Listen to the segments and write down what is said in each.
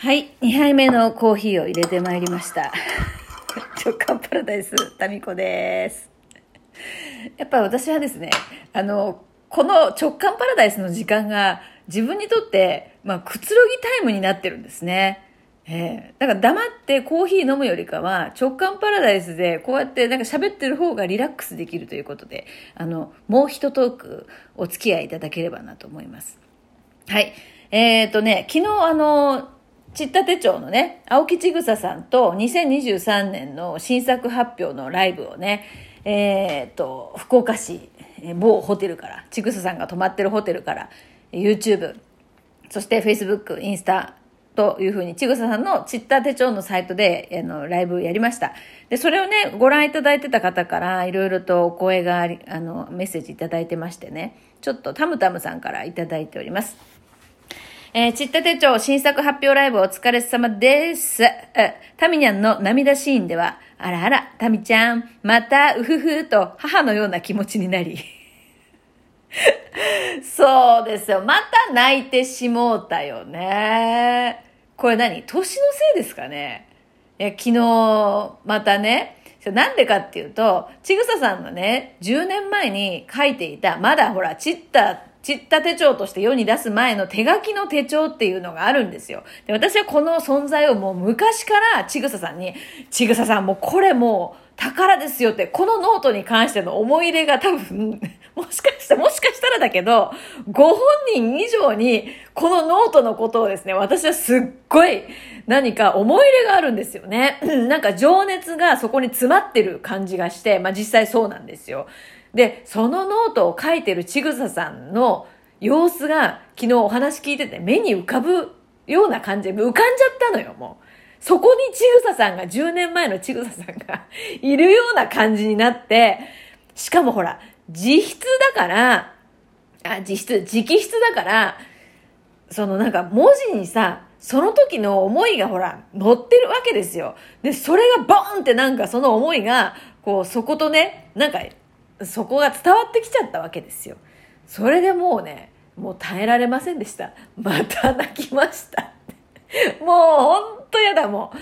はい、2杯目のコーヒーを入れてまいりました。直感パラダイス、タミコです。やっぱ私はですね、あの、この直感パラダイスの時間が自分にとって、まあ、くつろぎタイムになってるんですね。えー、だから黙ってコーヒー飲むよりかは直感パラダイスでこうやってなんか喋ってる方がリラックスできるということで、あの、もう一トークお付き合いいただければなと思います。はい。えっ、ー、とね、昨日あの、ちった手帳のね、青木千草さんと2023年の新作発表のライブをね、えっ、と、福岡市、某ホテルから、千草さんが泊まってるホテルから、YouTube、そして Facebook、インスタ、というふうに、ちぐささんのちった手帳のサイトで、あの、ライブやりました。で、それをね、ご覧いただいてた方から、いろいろとお声があり、あの、メッセージいただいてましてね、ちょっとタムタムさんからいただいております。えー、ちった手帳新作発表ライブお疲れ様です。タミニャンの涙シーンでは、あらあら、タミちゃん、また、うふふと母のような気持ちになり。そうですよ。また泣いてしもうたよね。これ何？年のせいですかね？いや、昨日、またね、なんでかっていうと、ちぐささんのね、10年前に書いていた、まだほら、ちった、ちった手帳として世に出す前の手書きの手帳っていうのがあるんですよ。で、私はこの存在をもう昔からちぐささんに、ちぐささんもうこれもう宝ですよって、このノートに関しての思い入れが多分、もしかしたら、もしかしたらだけど、ご本人以上にこのノートのことをですね、私はすっごい何か思い入れがあるんですよね。なんか情熱がそこに詰まってる感じがして、まあ実際そうなんですよ。で、そのノートを書いてるちぐささんの様子が昨日お話聞いてて目に浮かぶような感じで浮かんじゃったのよ、もう。そこにちぐささんが、10年前のちぐささんが いるような感じになって、しかもほら、自筆だから、あ、自筆、直筆だから、そのなんか文字にさ、その時の思いがほら、乗ってるわけですよ。で、それがボーンってなんかその思いが、こう、そことね、なんか、そこが伝わってきちゃったわけですよ。それでもうね、もう耐えられませんでした。また泣きました。もうほんとやだ、も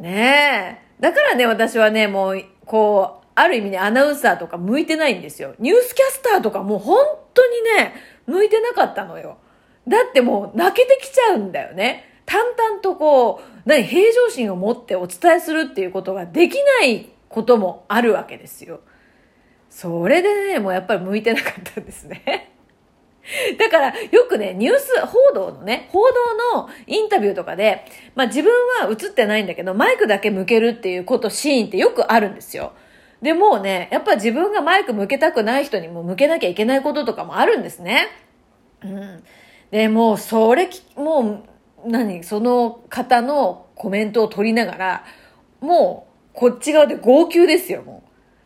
う。ねえ。だからね、私はね、もう、こう、ある意味ね、アナウンサーとか向いてないんですよ。ニュースキャスターとかもう本当にね、向いてなかったのよ。だってもう泣けてきちゃうんだよね。淡々とこう、何、平常心を持ってお伝えするっていうことができないこともあるわけですよ。それでね、もうやっぱり向いてなかったんですね。だから、よくね、ニュース報道のね、報道のインタビューとかで、まあ自分は映ってないんだけど、マイクだけ向けるっていうこと、シーンってよくあるんですよ。で、もうね、やっぱ自分がマイク向けたくない人にも向けなきゃいけないこととかもあるんですね。うん。で、もう、それ、もう、何、その方のコメントを取りながら、もう、こっち側で号泣ですよ、もう。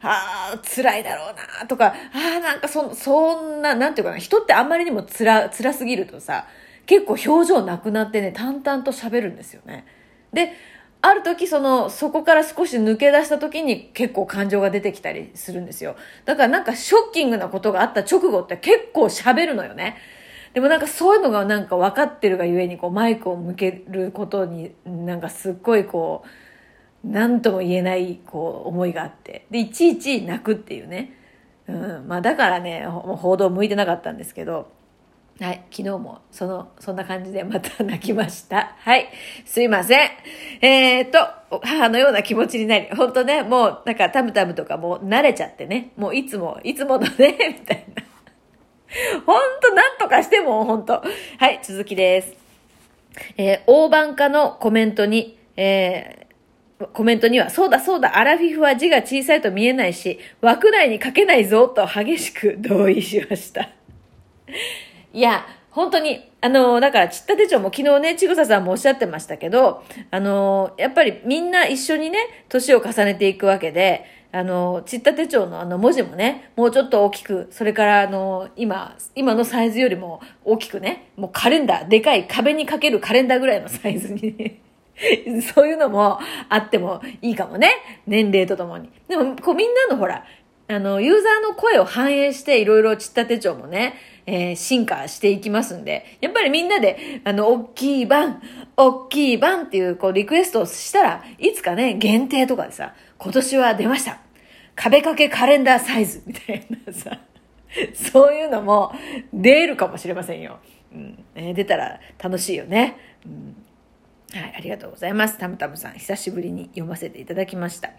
ああ、辛いだろうなとか、ああ、なんかそ、そんな、なんていうかな、人ってあんまりにも辛、辛すぎるとさ、結構表情なくなってね、淡々と喋るんですよね。で、ある時その、そこから少し抜け出した時に結構感情が出てきたりするんですよ。だからなんかショッキングなことがあった直後って結構喋るのよね。でもなんかそういうのがなんか分かってるがゆえにこうマイクを向けることになんかすっごいこう、何とも言えないこう思いがあって。でいちいち泣くっていうね、うんまあ、だからね報道向いてなかったんですけど。はい昨日もそのそんな感じでまた泣きました。はいすいません。えー、っと母のような気持ちになり本当ねもうなんかタムタムとかもう慣れちゃってね。もういつもいつものね みたいな。本当なんとかしても本当。はい続きです。えー、大番化のコメントに、えーコメントには、そうだそうだ、アラフィフは字が小さいと見えないし、枠内に書けないぞ、と激しく同意しました。いや、本当に、あの、だから、ちった手帳も昨日ね、ちぐささんもおっしゃってましたけど、あの、やっぱりみんな一緒にね、年を重ねていくわけで、あの、ちった手帳のあの文字もね、もうちょっと大きく、それからあの、今、今のサイズよりも大きくね、もうカレンダー、でかい壁にかけるカレンダーぐらいのサイズにね そういうのもあってもいいかもね。年齢とともに。でも、こうみんなのほら、あの、ユーザーの声を反映していろいろちった手帳もね、えー、進化していきますんで、やっぱりみんなで、あの、大きい版、大きい版っていう、こう、リクエストをしたら、いつかね、限定とかでさ、今年は出ました。壁掛けカレンダーサイズみたいなさ、そういうのも出るかもしれませんよ。うん、えー、出たら楽しいよね。うんはい、ありがとうございます。たむたむさん、久しぶりに読ませていただきました。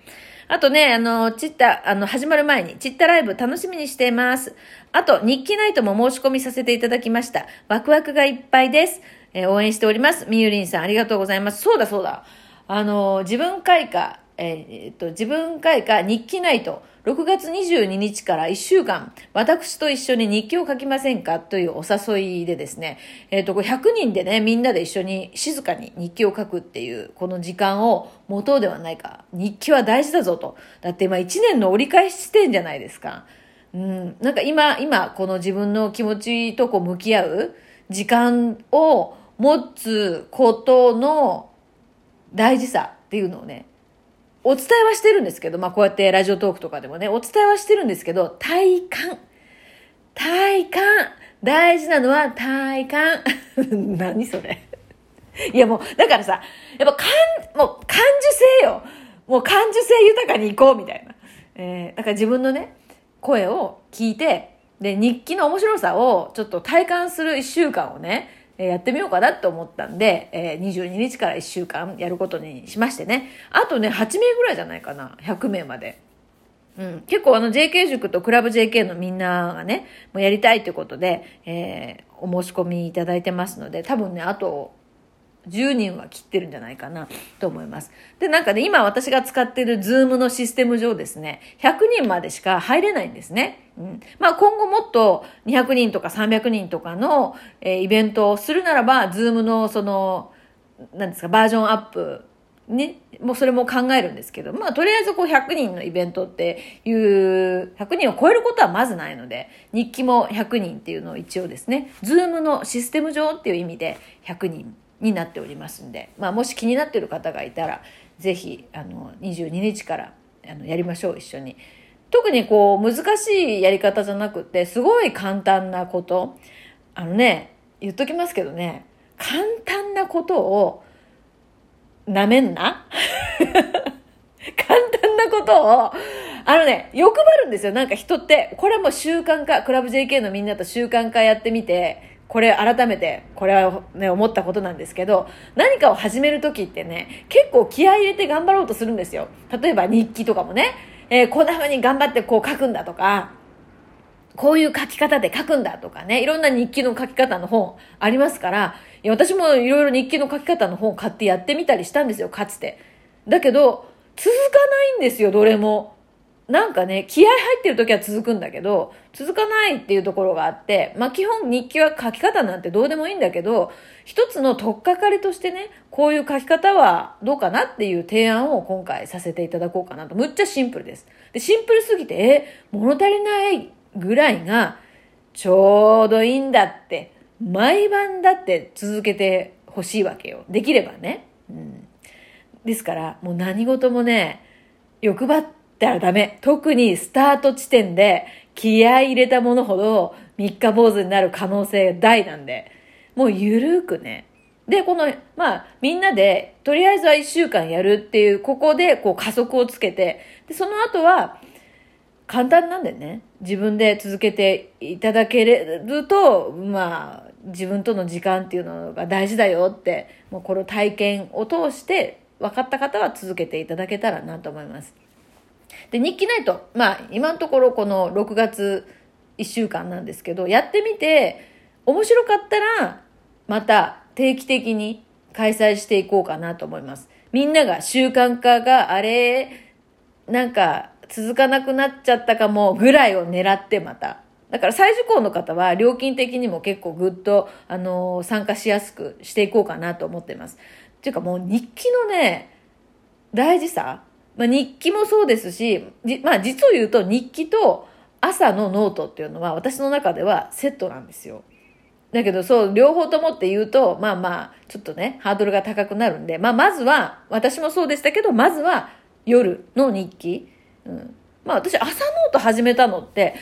あとね、あの、チッタ、あの、始まる前に、チッタライブ楽しみにしています。あと、日記ナイトも申し込みさせていただきました。ワクワクがいっぱいです。えー、応援しております。みゆりんさん、ありがとうございます。そうだそうだ。あの、自分開花、えー、っと、自分開花日記ナイト、6月22日から1週間、私と一緒に日記を書きませんか？というお誘いでですね、えっ、ー、と、100人でね、みんなで一緒に静かに日記を書くっていう、この時間を持とうではないか。日記は大事だぞと。だって今1年の折り返し地点じゃないですか。うん、なんか今、今、この自分の気持ちとこう向き合う時間を持つことの大事さっていうのをね、お伝えはしてるんですけど、まあこうやってラジオトークとかでもね、お伝えはしてるんですけど、体感。体感。大事なのは体感。何それ。いやもう、だからさ、やっぱ感、もう感受性よ。もう感受性豊かに行こうみたいな。えー、だから自分のね、声を聞いて、で、日記の面白さをちょっと体感する一週間をね、えやってみようかなと思ったんで、え、22日から1週間やることにしましてね。あとね、8名ぐらいじゃないかな。100名まで。うん。結構あの JK 塾とクラブ JK のみんながね、もうやりたいってことで、えー、お申し込みいただいてますので、多分ね、あと10人は切ってるんじゃないかなと思います。で、なんかね、今私が使ってるズームのシステム上ですね、100人までしか入れないんですね。うん。まあ今後もっと200人とか300人とかの、えー、イベントをするならば、ズームのその、なんですか、バージョンアップね、もうそれも考えるんですけど、まあとりあえずこう100人のイベントっていう、100人を超えることはまずないので、日記も100人っていうのを一応ですね、ズームのシステム上っていう意味で100人になっておりますんで、まあ、もし気になってる方がいたらぜひあの22日からあのやりましょう一緒に。特にこう難しいやり方じゃなくてすごい簡単なことあのね言っときますけどね簡単なことをなめんな？簡単なことを あのね、欲張るんですよ。なんか人って、これはもう習慣化、クラブ JK のみんなと習慣化やってみて、これ改めて、これはね、思ったことなんですけど、何かを始めるときってね、結構気合い入れて頑張ろうとするんですよ。例えば日記とかもね、えー、こんな風に頑張ってこう書くんだとか、こういう書き方で書くんだとかね、いろんな日記の書き方の本ありますから、いや私もいろいろ日記の書き方の本買ってやってみたりしたんですよ、かつて。だけど、続かないんですよ、どれも。なんかね、気合入ってる時は続くんだけど、続かないっていうところがあって、まあ基本日記は書き方なんてどうでもいいんだけど、一つの取っかかりとしてね、こういう書き方はどうかなっていう提案を今回させていただこうかなと。むっちゃシンプルです。で、シンプルすぎて、え、物足りないぐらいがちょうどいいんだって、毎晩だって続けてほしいわけよ。できればね。うん。ですから、もう何事もね、欲張って、たらダメ。特にスタート地点で気合入れたものほど三日坊主になる可能性大なんで、もうゆるーくね。で、この、まあ、みんなで、とりあえずは一週間やるっていう、ここで、こう、加速をつけて、で、その後は、簡単なんでね、自分で続けていただけると、まあ、自分との時間っていうのが大事だよって、もうこの体験を通して、分かった方は続けていただけたらなと思います。で、日記ナイト。まあ、今のところこの6月1週間なんですけど、やってみて、面白かったら、また定期的に開催していこうかなと思います。みんなが習慣化があれ、なんか続かなくなっちゃったかもぐらいを狙ってまた。だから再受講の方は料金的にも結構ぐっと、あの、参加しやすくしていこうかなと思ってます。っていうかもう日記のね、大事さまあ、日記もそうですし、まあ、実を言うと日記と朝のノートっていうのは私の中ではセットなんですよ。だけどそう、両方ともって言うと、まあまあ、ちょっとね、ハードルが高くなるんで、まあまずは、私もそうでしたけど、まずは夜の日記。うん。まあ私朝ノート始めたのって、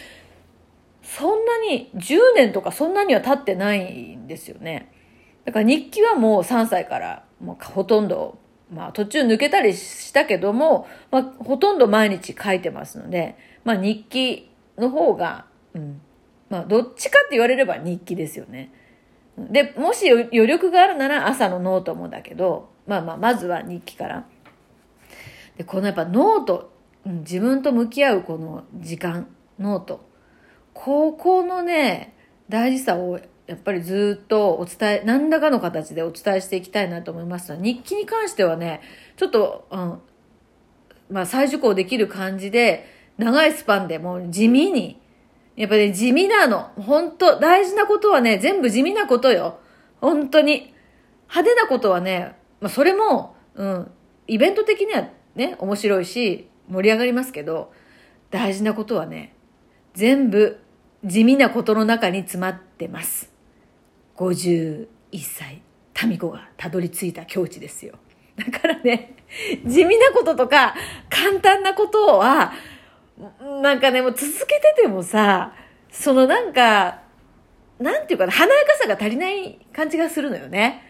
そんなに10年とかそんなには経ってないんですよね。だから日記はもう3歳からもうほとんど、まあ途中抜けたりしたけども、まあほとんど毎日書いてますので、まあ日記の方が、うん。まあどっちかって言われれば日記ですよね。で、もし余力があるなら朝のノートもだけど、まあまあまずは日記から。で、このやっぱノート、うん、自分と向き合うこの時間、ノート。ここのね、大事さをやっぱりずっとお伝え、何らかの形でお伝えしていきたいなと思います日記に関してはね、ちょっと、うん、まあ再受講できる感じで、長いスパンでもう地味に、やっぱり、ね、地味なの。本当大事なことはね、全部地味なことよ。本当に。派手なことはね、まあそれも、うん、イベント的にはね、面白いし、盛り上がりますけど、大事なことはね、全部地味なことの中に詰まってます。51歳、民子がたどり着いた境地ですよ。だからね、地味なこととか簡単なことは、なんかね、もう続けててもさ、そのなんか、なんていうかな、華やかさが足りない感じがするのよね。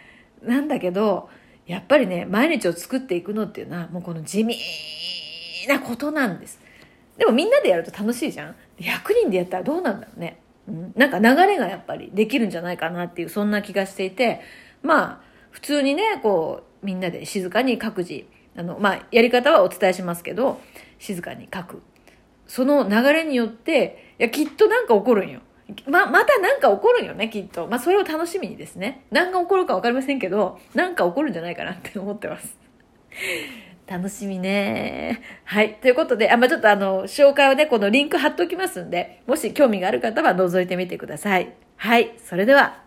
なんだけど、やっぱりね、毎日を作っていくのっていうのは、もうこの地味なことなんです。でもみんなでやると楽しいじゃん ?100 人でやったらどうなんだろうね。うん、なんか流れがやっぱりできるんじゃないかなっていう、そんな気がしていて、まあ、普通にね、こう、みんなで静かに各自、あの、まあ、やり方はお伝えしますけど、静かに書く。その流れによって、いや、きっとなんか起こるんよ。ま、またなんか起こるんよね、きっと。まあ、それを楽しみにですね。何が起こるかわかりませんけど、なんか起こるんじゃないかなって思ってます。楽しみね。はい。ということで、あ、まあ、ちょっとあの、紹介をね、このリンク貼っておきますんで、もし興味がある方は覗いてみてください。はい。それでは。